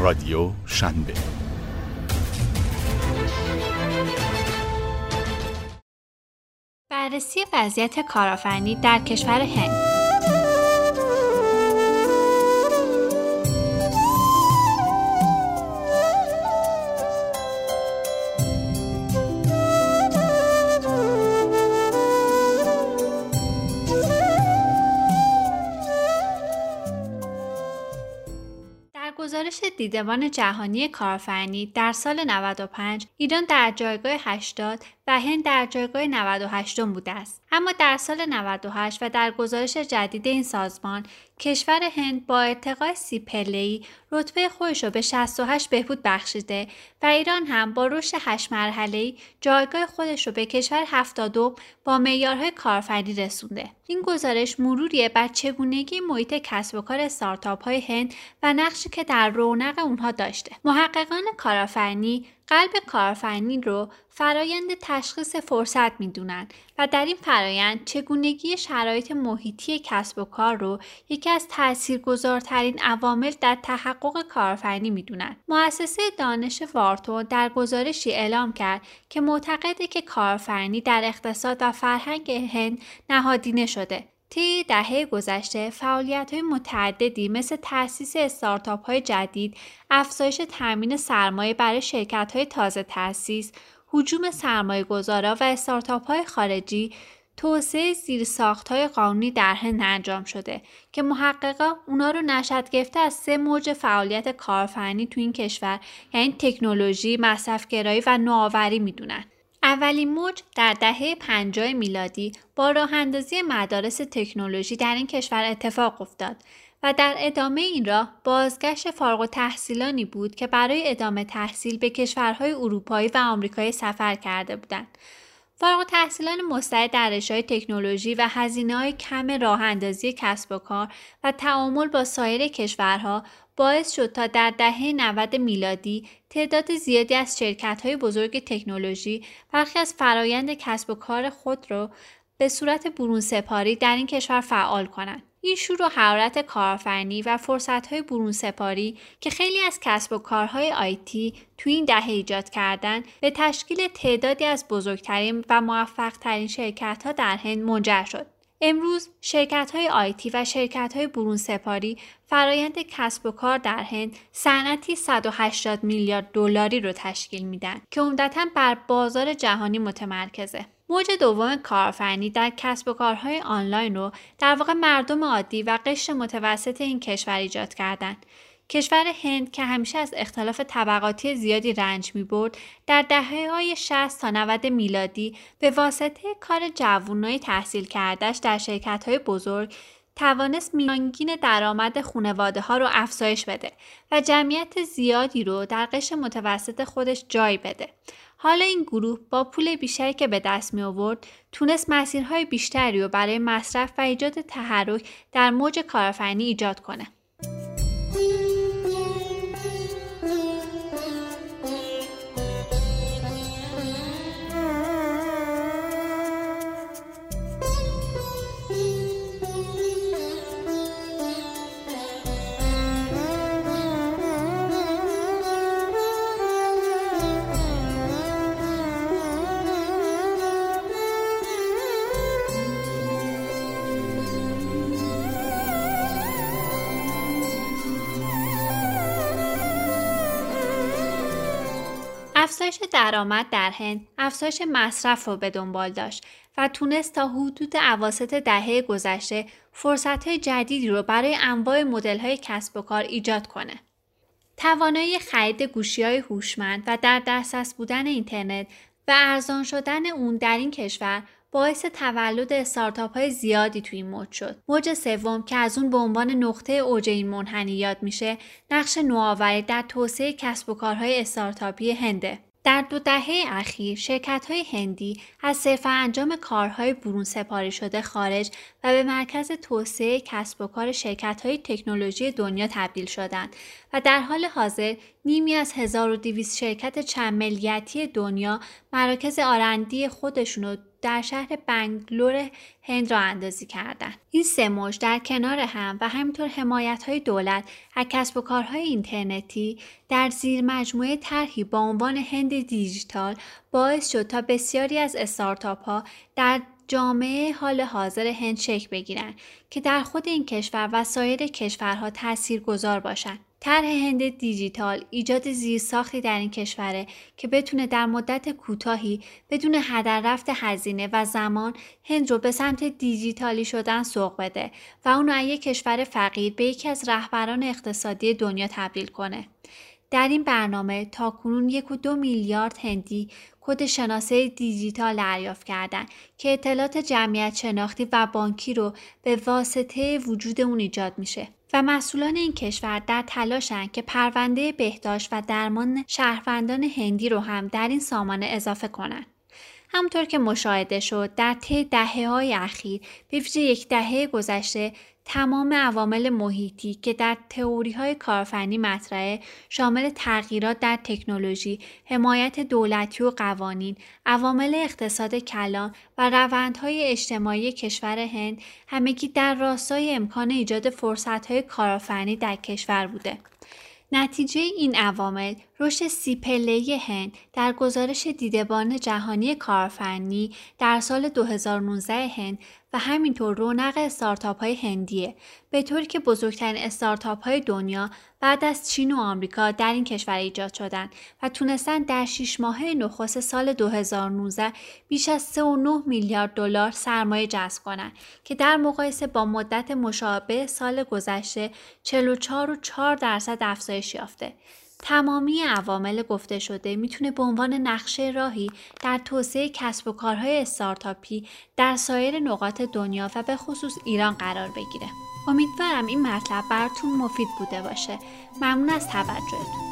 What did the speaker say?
رادیو شنبه. بررسی وضعیت کارآفرینی در کشور هند. گزارش دیدبان جهانی کارآفرینی در سال 95 ایران در جایگاه 80 و هند در جایگاه 98 بوده است. اما در سال 98 و در گزارش جدید این سازمان کشور هند با ارتقای سی پله‌ای رتبه خودش را به 68 بهبود بخشیده و ایران هم با رشد 8 مرحله‌ای جایگاه خودش رو به کشور 72 با معیارهای کارفردی رسونده. این گزارش مروریه بر چگونگی محیط کسب و کار استارتاپ های هند و نقشی که در رونق اونها داشته. محققان کارآفرینی قلب کارآفرینی رو فرایند تشخیص فرصت می‌دونن و در این فرایند چگونگی شرایط محیطی کسب و کار رو یکی از تاثیرگذارترین عوامل در تحقق کارآفرینی می‌دونن. مؤسسه دانش وارتو در گزارشی اعلام کرد که معتقده که کارآفرینی در اقتصاد و فرهنگ هند نهادینه شده طی دهه گذشته فعالیت های متعددی مثل تأسیس استارتاپ های جدید، افزایش تامین سرمایه برای شرکت های تازه تأسیس، حجوم سرمایه گذارا و استارتاپ های خارجی توسعه زیر ساخت های قانونی در هند انجام شده که محققا اونا رو نشد گرفته از سه موج فعالیت کارفرنی تو این کشور یعنی تکنولوژی، مصرفگرایی و نوآوری می‌دونن. اولین موج در دهه 50 میلادی با راه اندازی مدارس تکنولوژی در این کشور اتفاق افتاد و در ادامه این راه بازگشت فارغ تحصیلانی بود که برای ادامه تحصیل به کشورهای اروپایی و آمریکایی سفر کرده بودند. فارغ تحصیلان مستعد در رشته تکنولوژی و هزینه های کم راه اندازی کسب و کار و تعامل با سایر کشورها باعث شد تا در دهه 90 میلادی تعداد زیادی از شرکت های بزرگ تکنولوژی برخی از فرایند کسب و کار خود را به صورت برون سپاری در این کشور فعال کنند. این شور و حرارت کارآفرینی و فرصتهای برون سپاری که خیلی از کسب و کارهای آیتی تو این دهه ایجاد کردن به تشکیل تعدادی از بزرگترین و موفقترین شرکت ها در هند منجر شد. امروز شرکت های آیتی و شرکت های برون سپاری فرایند کسب و کار در هند صنعتی 180 میلیارد دلاری رو تشکیل میدن که عمدتا بر بازار جهانی متمرکزه. موج دوم کارآفرینی در کسب و کارهای آنلاین رو در واقع مردم عادی و قشر متوسط این کشور ایجاد کردند کشور هند که همیشه از اختلاف طبقاتی زیادی رنج می برد در دهه های 60 تا 90 میلادی به واسطه کار جوانای تحصیل کردش در شرکت های بزرگ توانست میانگین درآمد خانواده ها رو افزایش بده و جمعیت زیادی رو در قشر متوسط خودش جای بده. حالا این گروه با پول بیشتری که به دست می آورد تونست مسیرهای بیشتری رو برای مصرف و ایجاد تحرک در موج کارآفرینی ایجاد کنه. افزایش درآمد در هند افزایش مصرف رو به دنبال داشت و تونست تا حدود عواسط دهه گذشته فرصتهای جدیدی رو برای انواع مدل‌های کسب و کار ایجاد کنه. توانایی خرید گوشی های هوشمند و در دسترس بودن اینترنت و ارزان شدن اون در این کشور باعث تولد استارتاپ های زیادی توی این موج شد. موج سوم که از اون به عنوان نقطه اوج این منحنی یاد میشه، نقش نوآوری در توسعه کسب و کارهای استارتاپی هنده. در دو دهه اخیر شرکت های هندی از صرفا انجام کارهای برون سپاری شده خارج و به مرکز توسعه کسب و کار شرکت های تکنولوژی دنیا تبدیل شدند و در حال حاضر نیمی از 1200 شرکت چند ملیتی دنیا مراکز آرندی خودشون رو در شهر بنگلور هند را اندازی کردند. این سه موج در کنار هم و همینطور حمایت های دولت از کسب و کارهای اینترنتی در زیر مجموعه طرحی با عنوان هند دیجیتال باعث شد تا بسیاری از استارتاپ ها در جامعه حال حاضر هند شکل بگیرند که در خود این کشور و سایر کشورها تأثیر گذار باشند. طرح هند دیجیتال ایجاد زیرساختی در این کشوره که بتونه در مدت کوتاهی بدون هدر رفت هزینه و زمان هند رو به سمت دیجیتالی شدن سوق بده و اونو از یک کشور فقیر به یکی از رهبران اقتصادی دنیا تبدیل کنه. در این برنامه تا کنون یک و دو میلیارد هندی کد شناسه دیجیتال دریافت کردند که اطلاعات جمعیت شناختی و بانکی رو به واسطه وجود اون ایجاد میشه. و مسئولان این کشور در تلاشن که پرونده بهداشت و درمان شهروندان هندی رو هم در این سامانه اضافه کنند. همونطور که مشاهده شد در طی دهه های اخیر به ویژه یک دهه گذشته تمام عوامل محیطی که در تئوری های کارفنی مطرحه شامل تغییرات در تکنولوژی، حمایت دولتی و قوانین، عوامل اقتصاد کلان و روندهای اجتماعی کشور هند همگی در راستای امکان ایجاد فرصتهای کارآفرینی در کشور بوده. نتیجه این عوامل رشد سی هند در گزارش دیدبان جهانی کارفنی در سال 2019 هند و همینطور رونق استارتاپ های هندیه به طوری که بزرگترین استارتاپ های دنیا بعد از چین و آمریکا در این کشور ایجاد شدند و تونستن در 6 ماهه نخست سال 2019 بیش از 3.9 میلیارد دلار سرمایه جذب کنند که در مقایسه با مدت مشابه سال گذشته 44.4 درصد افزایش یافته. تمامی عوامل گفته شده می‌تونه به عنوان نقشه راهی در توسعه کسب و کارهای استارتاپی در سایر نقاط دنیا و به خصوص ایران قرار بگیره. امیدوارم این مطلب براتون مفید بوده باشه. ممنون از توجهتون.